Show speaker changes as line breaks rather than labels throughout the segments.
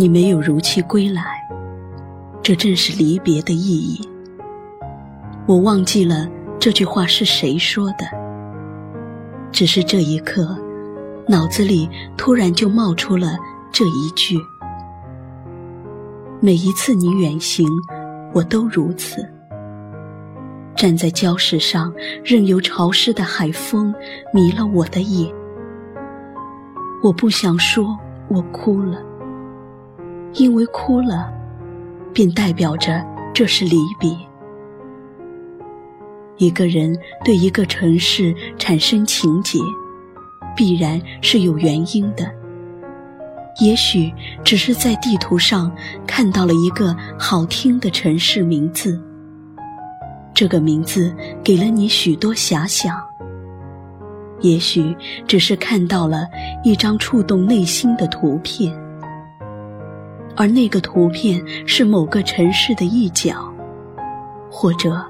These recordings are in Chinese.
你没有如期归来，这正是离别的意义。我忘记了这句话是谁说的，只是这一刻，脑子里突然就冒出了这一句。每一次你远行，我都如此。站在礁石上，任由潮湿的海风迷了我的眼。我不想说，我哭了，因为哭了，便代表着这是离别。一个人对一个城市产生情结，必然是有原因的。也许只是在地图上看到了一个好听的城市名字，这个名字给了你许多遐想。也许只是看到了一张触动内心的图片，而那个图片是某个城市的一角，或者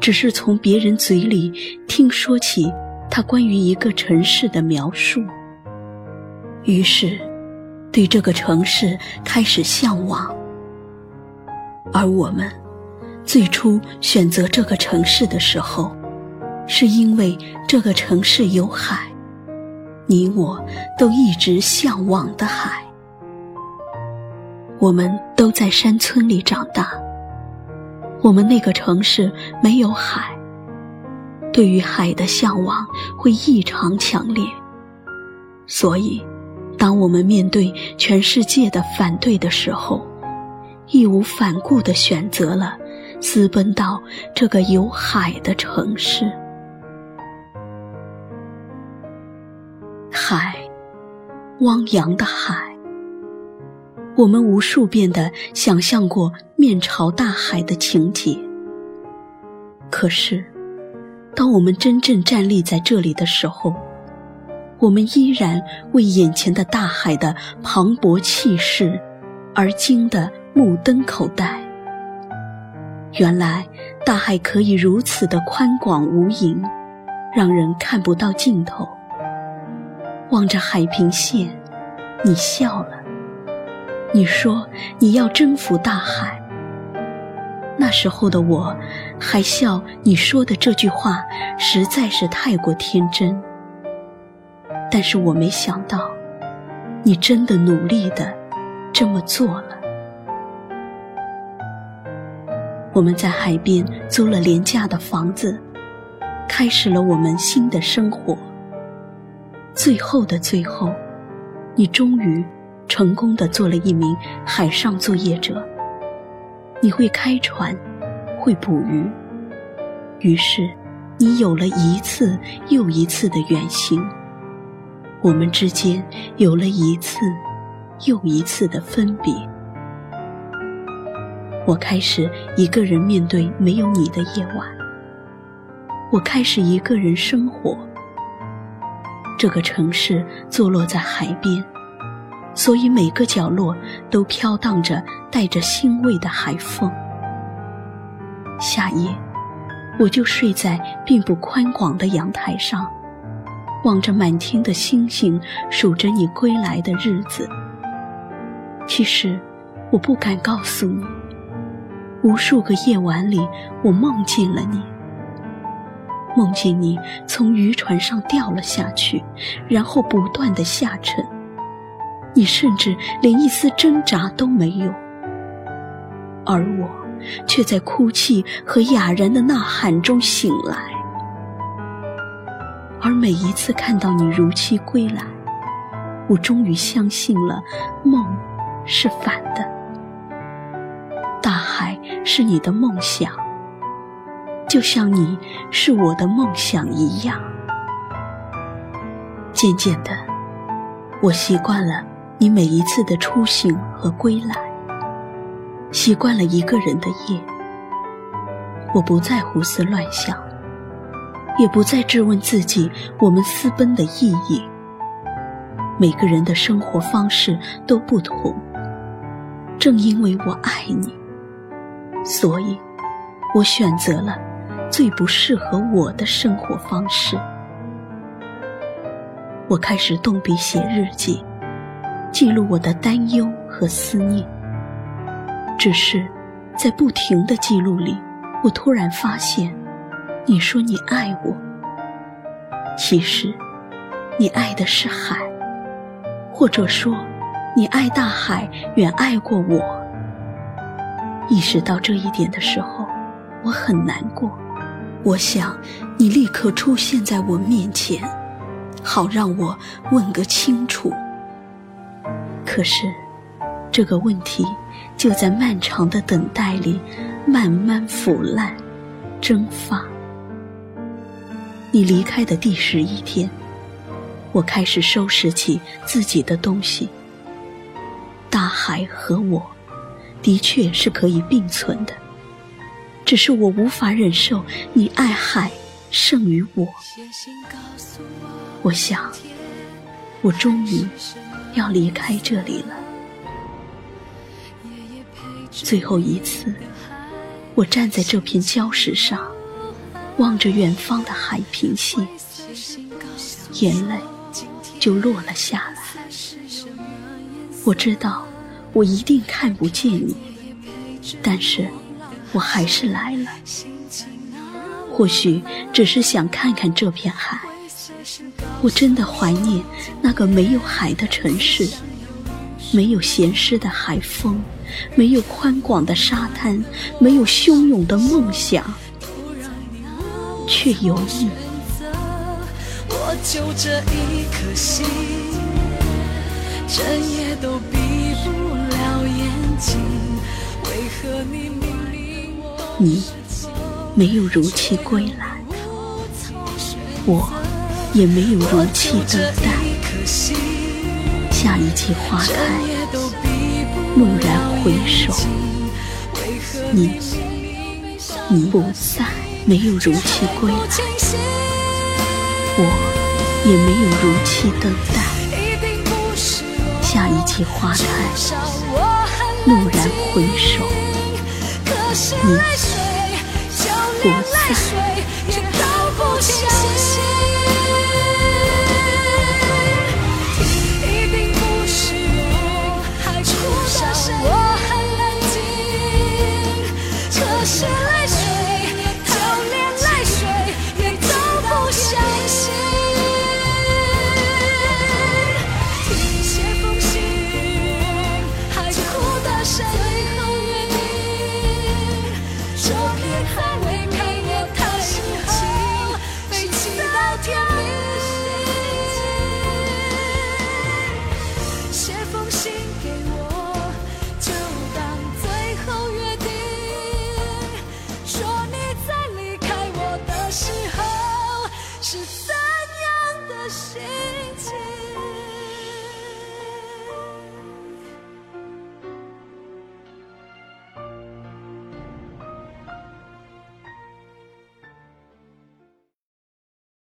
只是从别人嘴里听说起他关于一个城市的描述，于是。对这个城市开始向往，而我们最初选择这个城市的时候，是因为这个城市有海，你我都一直向往的海。我们都在山村里长大，我们那个城市没有海，对于海的向往会异常强烈，所以。当我们面对全世界的反对的时候，义无反顾地选择了私奔到这个有海的城市。海，汪洋的海。我们无数遍地想象过面朝大海的情节。可是，当我们真正站立在这里的时候，我们依然为眼前的大海的磅礴气势而惊得目瞪口呆。原来大海可以如此的宽广无垠，让人看不到尽头。望着海平线，你笑了。你说你要征服大海。那时候的我，还笑你说的这句话实在是太过天真。但是我没想到，你真的努力的这么做了。我们在海边租了廉价的房子，开始了我们新的生活。最后的最后，你终于成功的做了一名海上作业者。你会开船，会捕鱼，于是你有了一次又一次的远行。我们之间有了一次又一次的分别。我开始一个人面对没有你的夜晚。我开始一个人生活。这个城市坐落在海边，所以每个角落都飘荡着带着腥味的海风。夏夜，我就睡在并不宽广的阳台上。望着满天的星星，数着你归来的日子。其实，我不敢告诉你，无数个夜晚里，我梦见了你，梦见你从渔船上掉了下去，然后不断的下沉，你甚至连一丝挣扎都没有，而我却在哭泣和哑然的呐喊中醒来。而每一次看到你如期归来，我终于相信了，梦是反的，大海是你的梦想，就像你是我的梦想一样。渐渐的，我习惯了你每一次的出行和归来，习惯了一个人的夜，我不再胡思乱想。也不再质问自己，我们私奔的意义。每个人的生活方式都不同，正因为我爱你，所以，我选择了最不适合我的生活方式。我开始动笔写日记，记录我的担忧和思念。只是，在不停的记录里，我突然发现，你说你爱我，其实，你爱的是海，或者说，你爱大海远爱过我。意识到这一点的时候，我很难过。我想，你立刻出现在我面前，好让我问个清楚。可是，这个问题就在漫长的等待里慢慢腐烂、蒸发。你离开的第十一天，我开始收拾起自己的东西。大海和我，的确是可以并存的。只是我无法忍受你爱海胜于我。我想，我终于要离开这里了。最后一次，我站在这片礁石上，望着远方的海平线，眼泪就落了下来。我知道，我一定看不见你，但是。我还是来了，或许只是想看看这片海。我真的怀念那个没有海的城市，没有咸湿的海风，没有宽广的沙滩，没有汹涌的梦想，却有你。我就这一颗心，整夜都闭不了眼睛，为何你？你没有如期归来，我也没有如期等待。下一季花开，蓦然回首，你你不在，没有如期归来，我也没有如期等待。下一季花开，蓦然回首。你不在。